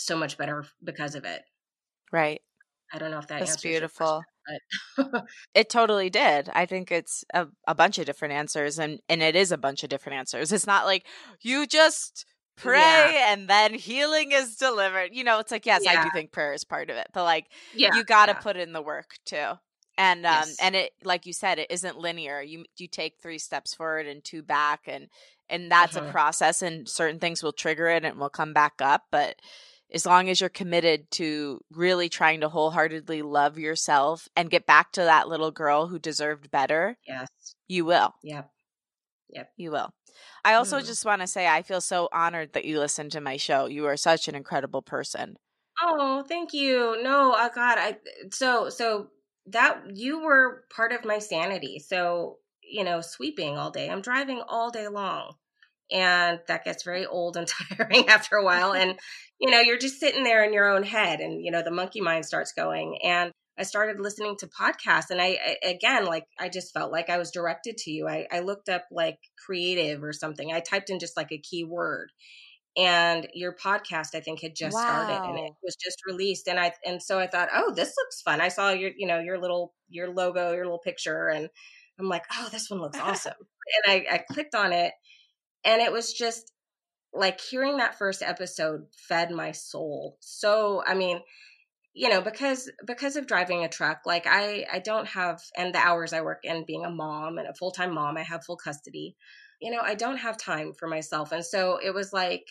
so much better because of it. Right. I don't know if that that's beautiful question, but... [LAUGHS] it totally did. I think it's a, a bunch of different answers and and it is a bunch of different answers. It's not like you just pray yeah. and then healing is delivered. You know, it's like yes, yeah. I do think prayer is part of it, but like yeah, you got to put in the work too. And um yes. and it like you said it isn't linear. You you take 3 steps forward and two back and and that's uh-huh. a process and certain things will trigger it and will come back up, but as long as you're committed to really trying to wholeheartedly love yourself and get back to that little girl who deserved better. Yes. You will. Yep. Yep. You will. I also mm. just want to say I feel so honored that you listened to my show. You are such an incredible person. Oh, thank you. No, oh God, I so so that you were part of my sanity. So, you know, sweeping all day. I'm driving all day long. And that gets very old and [LAUGHS] tiring after a while. [LAUGHS] And, you know, you're just sitting there in your own head and, you know, the monkey mind starts going. And I started listening to podcasts and I, I, again like I just felt like I was directed to you. I, I looked up like creative or something. I typed in just like a keyword and your podcast I think had just wow. started and it was just released and I and so I thought, "Oh, this looks fun." I saw your you know, your little your logo, your little picture and I'm like, "Oh, this one looks [LAUGHS] awesome." and I, I clicked on it and it was just like hearing that first episode fed my soul. So, I mean, you know because because of driving a truck like i i don't have and the hours i work and being a mom and a full-time mom i have full custody you know i don't have time for myself. And so it was like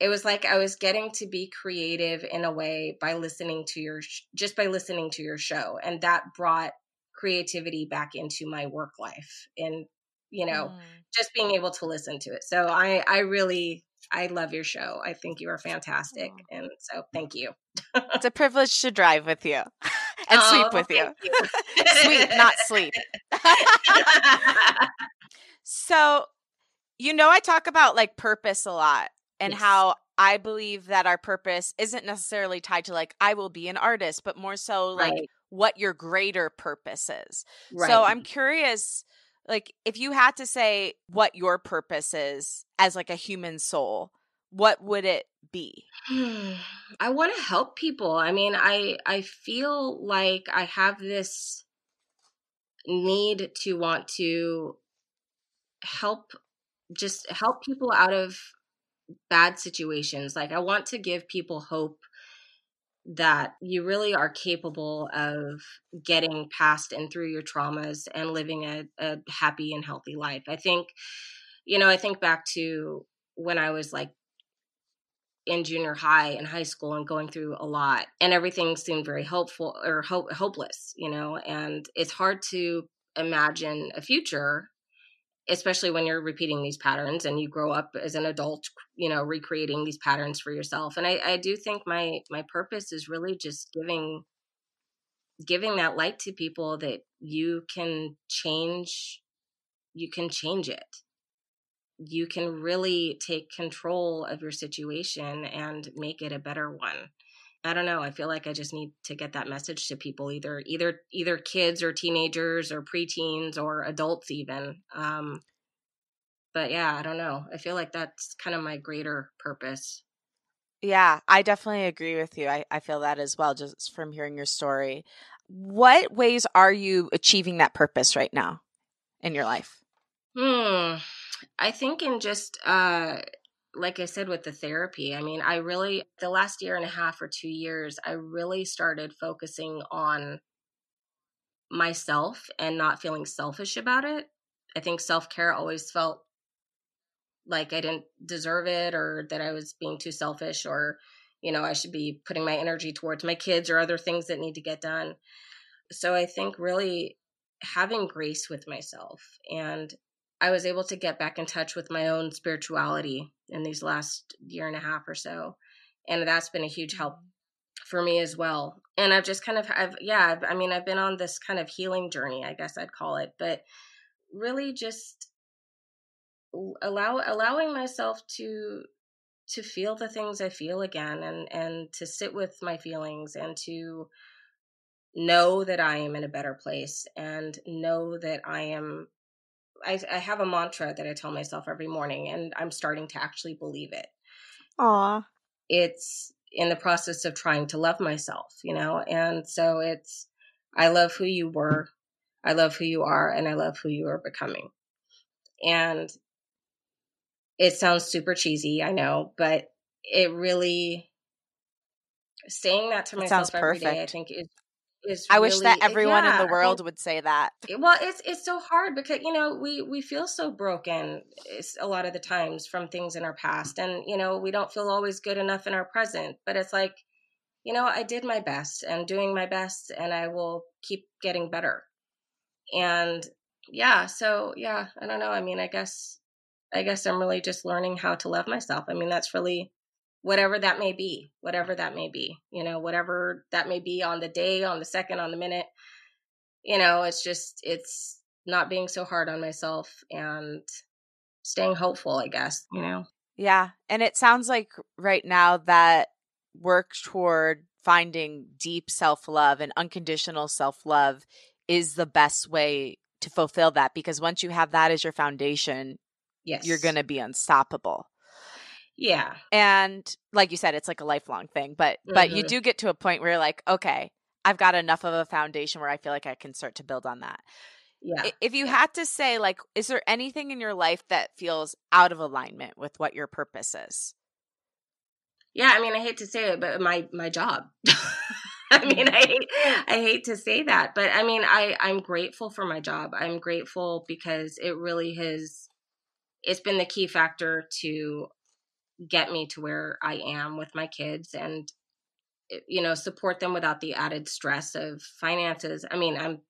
it was like i was getting to be creative in a way by listening to your sh- just by listening to your show. And that brought creativity back into my work life and you know Mm. just being able to listen to it. So i i really i love your show i think you are fantastic and so thank you It's a privilege to drive with you [LAUGHS] and Oh, sleep with you. thank [LAUGHS] Sweet, not sleep. [LAUGHS] So, you know, I talk about like purpose a lot and Yes. how I believe that our purpose isn't necessarily tied to like, I will be an artist, but more so like right what your greater purpose is. right So, I'm curious, like, if you had to say what your purpose is as like a human soul, what would it be? [SIGHS] I want to help people. I mean, I I feel like I have this need to want to help just help people out of bad situations. Like I want to give people hope that you really are capable of getting past and through your traumas and living a, a happy and healthy life. I think, you know, I think back to when I was like in junior high and high school and going through a lot and everything seemed very hopeful or hope, hopeless you know and it's hard to imagine a future especially when you're repeating these patterns and you grow up as an adult you know recreating these patterns for yourself. And i, I do think my my purpose is really just giving giving that light to people that you can change you can change it. You can really take control of your situation and make it a better one i don't know i feel like i just need to get that message to people either either either kids or teenagers or preteens or adults even um but yeah i don't know i feel like that's kind of my greater purpose Yeah, I definitely agree with you. I, I feel that as well, just from hearing your story. What ways are you achieving that purpose right now in your life? Hmm. I think in just uh like I said with the therapy, I mean, I really the last year and a half or 2 years, I really started focusing on myself and not feeling selfish about it. I think self-care always felt like I didn't deserve it or that I was being too selfish or you know, I should be putting my energy towards my kids or other things that need to get done. So I think really having grace with myself and I was able to get back in touch with my own spirituality in these last year and a half or so. And that's been a huge help mm-hmm. for me as well. And I've just kind of, I've, yeah, I've, I mean, I've been on this kind of healing journey, I guess I'd call it, but really just allow, allowing myself to, to feel the things I feel again and, and to sit with my feelings and to know that I am in a better place and know that I am I, I have a mantra that I tell myself every morning, and I'm starting to actually believe it. Aw. It's in the process of trying to love myself, you know? And so it's, I love who you were, I love who you are, and I love who you are becoming. And it sounds super cheesy, I know, but it really, saying that to That myself every day, I perfect. think is. Is I wish that everyone yeah, in the think- world would say that. well it's it's so hard because you know we we feel so broken a lot of the times from things in our past and you know we don't feel always good enough in our present but it's like you know i did my best and doing my best and i will keep getting better and yeah so yeah i don't know i mean i guess i guess i'm really just learning how to love myself i mean that's really whatever that may be whatever that may be you know whatever that may be on the day on the second on the minute you know it's just it's not being so hard on myself and staying hopeful i guess you know Yeah. And it sounds like right now that work toward finding deep self love and unconditional self love is the best way to fulfill that because once you have that as your foundation, yes you're going to be unstoppable. Yeah And like you said, it's like a lifelong thing, but but you Mhm. do get to a point where you're like, okay, I've got enough of a foundation where I feel like I can start to build on that. yeah If you had to say, like, is there anything in your life that feels out of alignment with what your purpose is? yeah i mean i hate to say it but my my job [LAUGHS] i mean i hate i hate to say that but i mean i i'm grateful for my job i'm grateful because it really has it's been the key factor to get me to where i am with my kids and eh, you know support them without the added stress of finances i mean i'm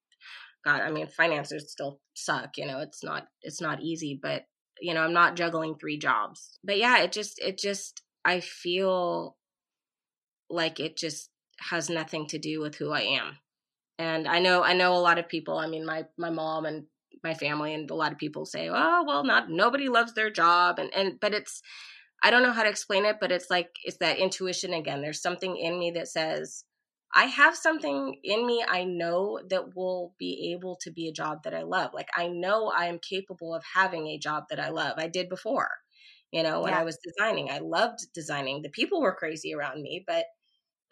God, I mean, finances still suck. You know, it's not it's not easy, but you know, I'm not juggling three jobs. But yeah, it just it just I feel like it just has nothing to do with who I am. And I know I know a lot of people, I mean my my mom and my family and a lot of people say, "Oh, well, not nobody loves their job." And and but it's I don't know how to explain it, but it's like it's that intuition again. There's something in me that says I have something in me I know that will be able to be a job that I love. Like I know I am capable of having a job that I love. I did before. You know, when yeah. I was designing, I loved designing. The people were crazy around me, but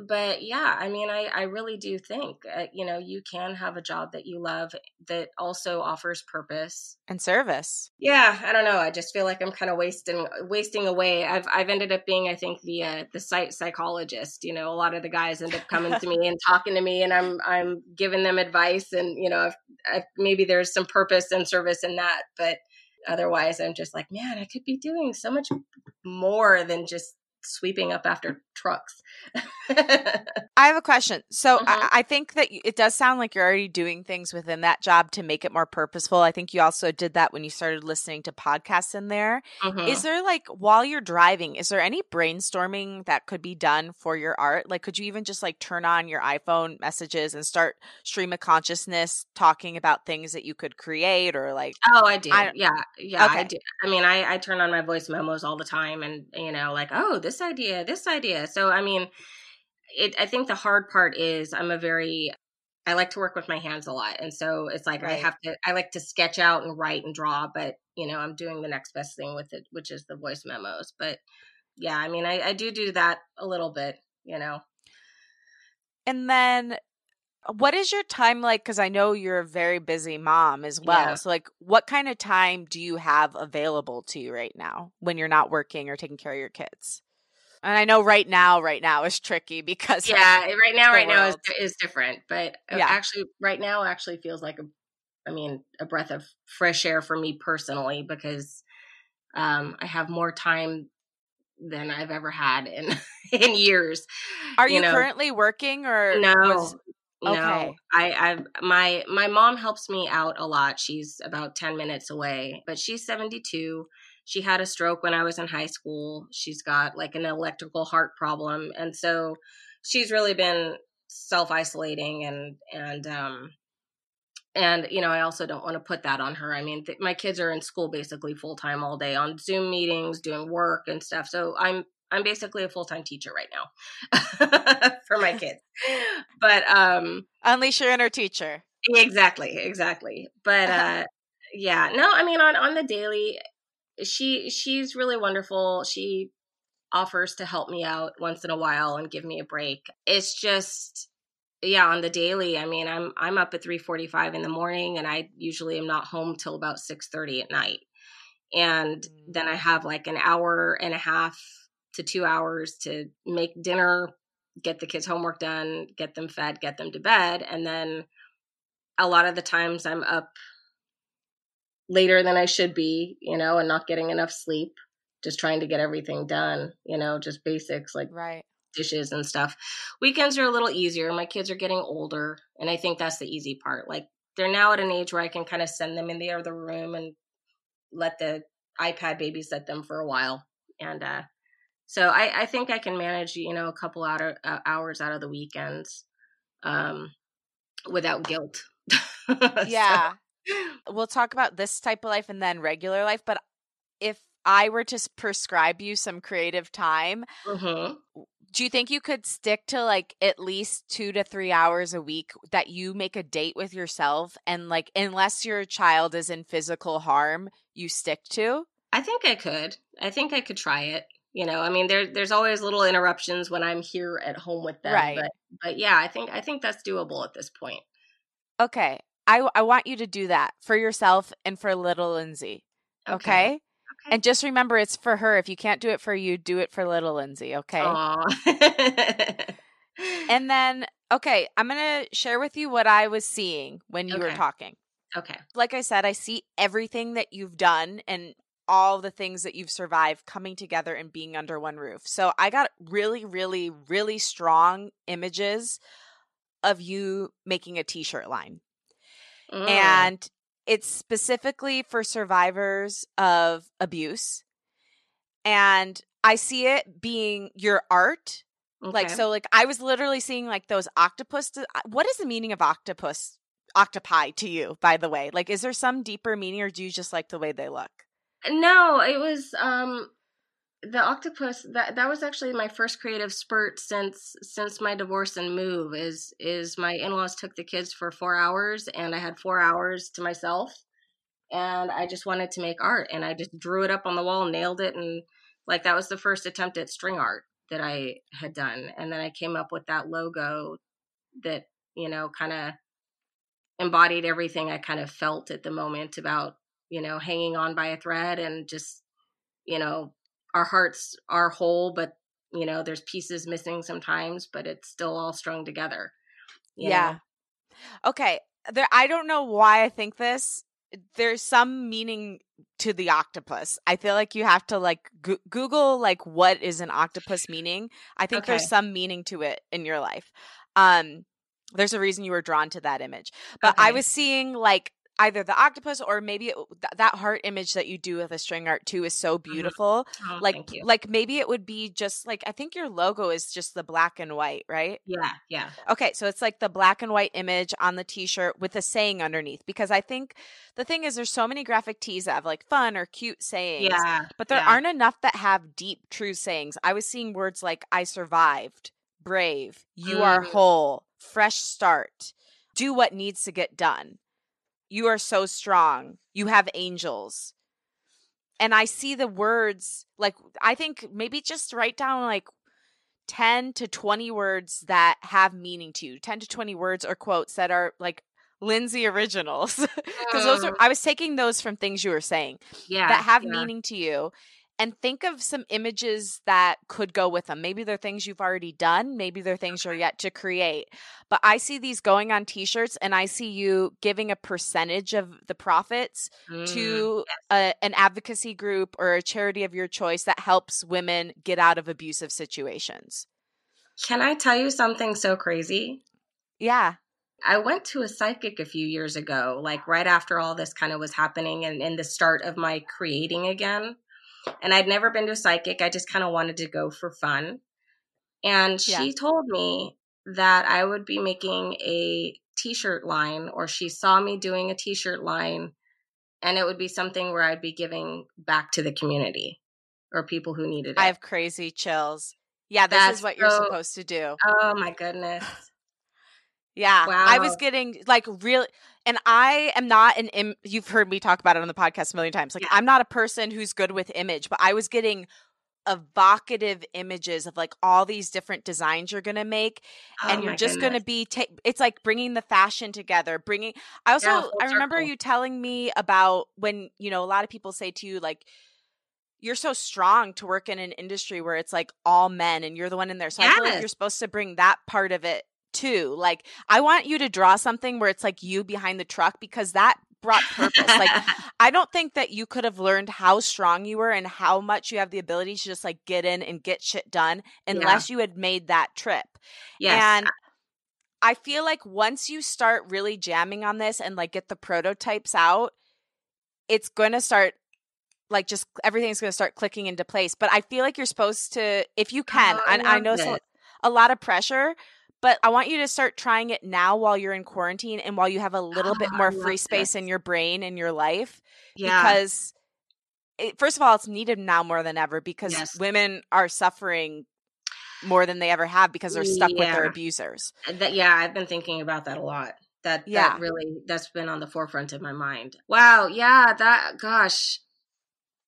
but yeah, I mean, I, I really do think, uh, you know, you can have a job that you love that also offers purpose and service. Yeah, I don't know. I just feel like I'm kind of wasting wasting away. I've I've ended up being, I think, the uh, the site psychologist. You know, a lot of the guys end up coming to [LAUGHS] me and talking to me, and I'm I'm giving them advice, and you know, if, if maybe there's some purpose and service in that, but otherwise, I'm just like, man, I could be doing so much more than just sweeping up after trucks. [LAUGHS] I have a question. So I, mm-hmm. I, think that it does sound like you're already doing things within that job to make it more purposeful. I think you also did that when you started listening to podcasts in there. Mm-hmm. Is there like while you're driving, is there any brainstorming that could be done for your art? Like, could you even just like turn on your iPhone messages and start stream of consciousness talking about things that you could create or like? Oh, I do. I, yeah, yeah, okay. I do. I mean, I I turn on my voice memos all the time, and you know, like, oh, this idea, this idea. So, I mean, it, I think the hard part is I'm a very, I like to work with my hands a lot. And so it's like right. I have to, I like to sketch out and write and draw, but, you know, I'm doing the next best thing with it, which is the voice memos. But yeah, I mean, I, I do do that a little bit, you know. And then uh, what is your time like? Because I know you're a very busy mom as well. Yeah. So, like, what kind of time do you have available to you right now when you're not working or taking care of your kids? And I know right now, right now is tricky because yeah, right now, right world. now is is different. But uh, yeah. actually, right now actually feels like a, I mean, a breath of fresh air for me personally because um, I have more time than I've ever had in [LAUGHS] in years. Are you, you know? currently working or no? Was, okay. No, I, I've my my mom helps me out a lot. She's about ten minutes away, but she's seventy two she had a stroke when I was in high school. She's got like an electrical heart problem. And so she's really been self isolating and, and, um, and you know i also don't want to put that on her i mean th- my kids are in school basically full time all day on zoom meetings doing work and stuff so i'm i'm basically a full-time teacher right now [LAUGHS] for my kids but um unleash your inner teacher exactly exactly but [LAUGHS] uh yeah no i mean on on the daily she she's really wonderful. She offers to help me out once in a while and give me a break. It's just yeah, on the daily, I mean, I'm I'm up at 3:45 in the morning and I usually am not home till about 6:30 at night. And mm. then I have like an hour and a half to 2 hours to make dinner, get the kids homework done, get them fed, get them to bed, and then a lot of the times I'm up later than I should be, you know, and not getting enough sleep, just trying to get everything done, you know, just basics like right. dishes and stuff. Weekends are a little easier. My kids are getting older, and I think that's the easy part. Like they're now at an age where I can kind of send them in the other room and let the iPad babysit them for a while. And uh so I, I think I can manage, you know, a couple out of, uh, hours out of the weekends um, without guilt. [LAUGHS] yeah, we'll talk about this type of life and then regular life. But if I were to prescribe you some creative time, mm-hmm. do you think you could stick to like at least two to three hours a week that you make a date with yourself and like, unless your child is in physical harm, you stick to? I think I could. I think I could try it. You know, I mean, there there's always little interruptions when I'm here at home with them, right. but but yeah, I think I think that's doable at this point. Okay, I I want you to do that for yourself and for little Lindsey. Okay? okay? okay. And just remember it's for her. If you can't do it for you, do it for little Lindsey, okay? and then okay, I'm going to share with you what I was seeing when you okay. were talking. Okay. Like I said, I see everything that you've done and all the things that you've survived coming together and being under one roof. So I got really, really, really strong images of you making a t shirt line. Mm. and it's specifically for survivors of abuse. And I see it being your art. Like so like I was literally seeing like those octopus what is the meaning of octopus octopi to you by the way? Like is there some deeper meaning or do you just like the way they look? No, it was um the octopus that that was actually my first creative spurt since since my divorce and move is is my in-laws took the kids for 4 hours and I had 4 hours to myself. And I just wanted to make art and I just drew it up on the wall, nailed it and like that was the first attempt at string art that I had done. And then I came up with that logo that, you know, kind of embodied everything I kind of felt at the moment about you know, hanging on by a thread and just, you know, our hearts are whole, but, you know, there's pieces missing sometimes, but it's still all strung together. Yeah. know? Okay. There I don't know why I think this. There's some meaning to the octopus. I feel like you have to like go- Google like what is an octopus meaning. I think Okay. there's some meaning to it in your life. Um there's a reason you were drawn to that image. But I was seeing like either the octopus or maybe it, th- that heart image that you do with a string art too is so beautiful. Oh, Like like maybe it would be just like I think your logo is just the black and white, right? Yeah, yeah. Okay, so it's like the black and white image on the t-shirt with a saying underneath because I think the thing is there's so many graphic tees that have like fun or cute sayings. Yeah. But there yeah. aren't enough that have deep true sayings. I was seeing words like I survived, brave, you are Mm. whole, fresh start, do what needs to get done. You are so strong. You have angels. And I see the words like I think maybe just write down like 10 to 20 words that have meaning to you 10 to 20 words or quotes that are like lindsey originals [LAUGHS] because those are i was taking those from things you were saying yeah, that have yeah. meaning to you and think of some images that could go with them maybe they're things you've already done maybe they're things you're yet to create but i see these going on t-shirts and i see you giving a percentage of the profits Mm, to a, an advocacy group or a charity of your choice that helps women get out of abusive situations. Can I tell you something so crazy? yeah. I went to a psychic a few years ago, like right after all this kind of was happening and in the start of my creating again. And I'd never been to a psychic. I just kind of wanted to go for fun. And she Yeah. told me that I would be making a t shirt line, or she saw me doing a t shirt line, and it would be something where I'd be giving back to the community or people who needed it. I have crazy chills. Yeah, this That's is what you're supposed to do. oh my goodness. Yeah. I was getting like real and I am not an Im- you've heard me talk about it on the podcast a million times. Like Yeah. I'm not a person who's good with image, but I was getting evocative images of like all these different designs you're going to make and Oh you're just going to be ta- it's like bringing the fashion together bringing i also Yeah, i remember circle. you telling me about when you know a lot of people say to you like you're so strong to work in an industry where it's like all men and you're the one in there so i feel like you're supposed to bring that part of it too like i want you to draw something where it's like you behind the truck because that brought purpose like [LAUGHS] I don't think that you could have learned how strong you were and how much you have the ability to just like get in and get shit done unless you had made that trip. yes. And I feel like once you start really jamming on this and like get the prototypes out, it's going to start like just everything's going to start clicking into place. But I feel like you're supposed to, if you can, Oh, I and I know a lot of pressure, but I want you to start trying it now while you're in quarantine and while you have a little bit Oh, I more free space this. in your brain and your life yeah. because it, first of all it's needed now more than ever because Yes. women are suffering more than they ever have because they're stuck with their abusers that yeah i've been thinking about that a lot that Yeah. that really that's been on the forefront of my mind wow yeah that gosh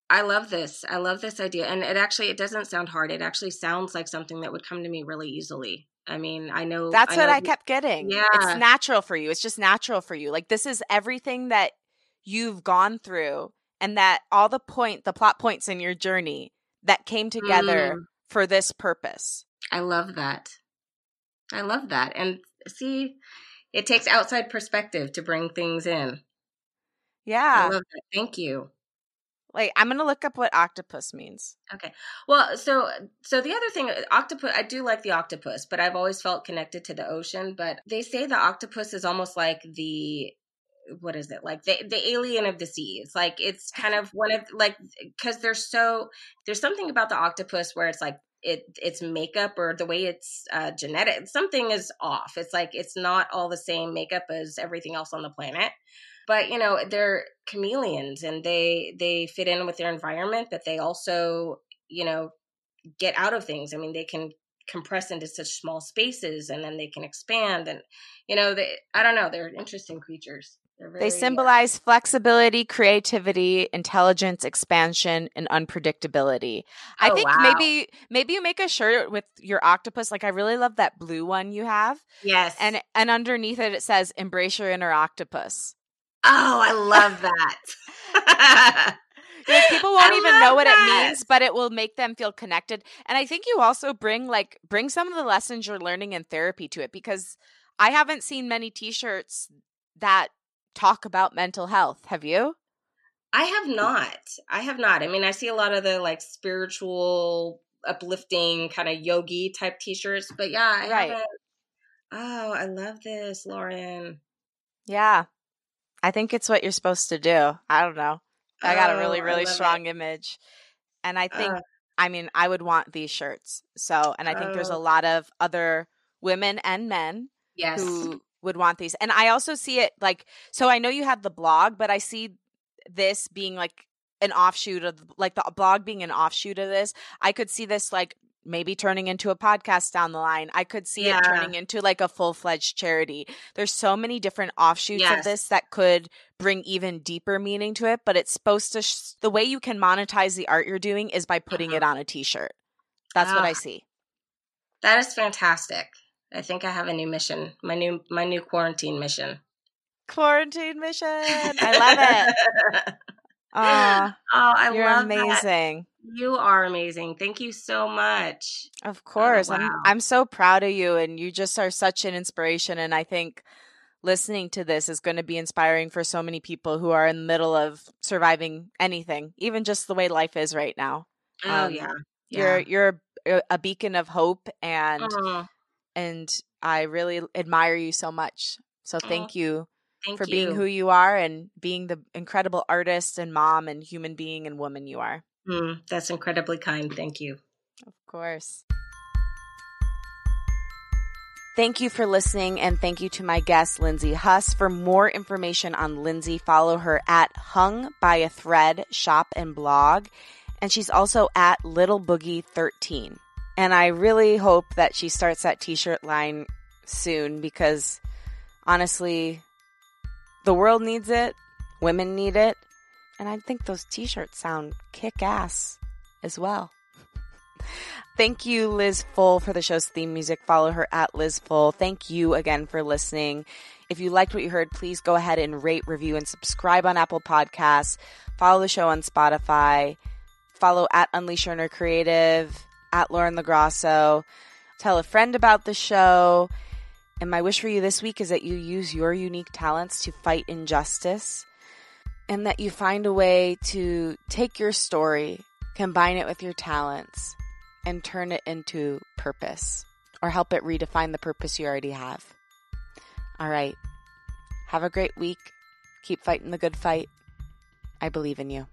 i love this i love this idea and it actually it doesn't sound hard it actually sounds like something that would come to me really easily i mean i know that's what know i kept getting. Yeah. it's natural for you. It's just natural for you. Like this is everything that you've gone through and that all the point the plot points in your journey that came together Mm, for this purpose. I love that. I love that and see it takes outside perspective to bring things in. I yeah. love that. Thank you like i'm gonna look up what octopus means Okay. Well, so so the other thing, octopus. I do like the octopus, but I've always felt connected to the ocean. But they say the octopus is almost like the what is it like the the alien of the seas like it's kind of one of like because there's so there's something about the octopus where it's like it it's makeup or the way it's uh, genetic something is off it's like it's not all the same makeup as everything else on the planet but you know they're chameleons and they they fit in with their environment but they also you know get out of things i mean they can compress into such small spaces and then they can expand and you know they i don't know they're interesting creatures very, they symbolize uh, flexibility, creativity, intelligence, expansion, and unpredictability. Oh, I think wow. maybe maybe you make a shirt with your octopus. Like I really love that blue one you have. Yes. And and underneath it it says embrace your inner octopus. Oh, I love that. [LAUGHS] like, people won't I even know what that. it means, but it will make them feel connected. And I think you also bring like bring some of the lessons you're learning in therapy to it because I haven't seen many t-shirts that talk about mental health. Have you? I have not. I have not. I mean, I see a lot of the like spiritual, uplifting kind of yogi type t-shirts, but yeah, I right. haven't. Oh, I love this, Lauren. Yeah. I think it's what you're supposed to do. I don't know. I got a really, oh, really strong it. image. And I think, uh, I mean, I would want these shirts. So, and I think there's a oh. lot of other women and men yes. who would want these. And I also see it like, so I know you have the blog, but I see this being like an offshoot of like the blog being an offshoot of this. I could see this like maybe turning into a podcast down the line. I could see yeah. it turning into like a full fledged charity. There's so many different offshoots yes. of this that could bring even deeper meaning to it, but it's supposed to, sh- the way you can monetize the art you're doing is by putting uh-huh. it on a t shirt. That's uh, what I ah. see. That is fantastic. I think I have a new mission. My new my new quarantine mission. Quarantine mission. I love it. [LAUGHS] oh, oh, I you're love amazing. That. You are amazing. Thank you so much. Of oh, course. Oh, wow. I'm I'm so proud of you and you just are such an inspiration and I think listening to this is going to be inspiring for so many people who are in the middle of surviving anything, even just the way life is right now. Oh um, yeah. yeah. You're you're a beacon of hope and and I really admire you so much. So thank oh, you thank for you. being who you are and being the incredible artist and mom and human being and woman you are. Mm, that's incredibly kind. Thank you. Of course. Thank you for listening and thank you to my guest, Lindsey Huss. For more information on Lindsay, follow her at Hung by a Thread shop and blog. And she's also at Little Boogie 13. And I really hope that she starts that t shirt line soon because honestly, the world needs it, women need it, and I think those t shirts sound kick ass as well. [LAUGHS] Thank you, Liz Full, for the show's theme music. Follow her at Liz Full. Thank you again for listening. If you liked what you heard, please go ahead and rate, review, and subscribe on Apple Podcasts. Follow the show on Spotify. Follow at Unleash Inner Creative at Lauren LaGrasso. Tell a friend about the show. And my wish for you this week is that you use your unique talents to fight injustice and that you find a way to take your story, combine it with your talents, and turn it into purpose or help it redefine the purpose you already have. All right. Have a great week. Keep fighting the good fight. I believe in you.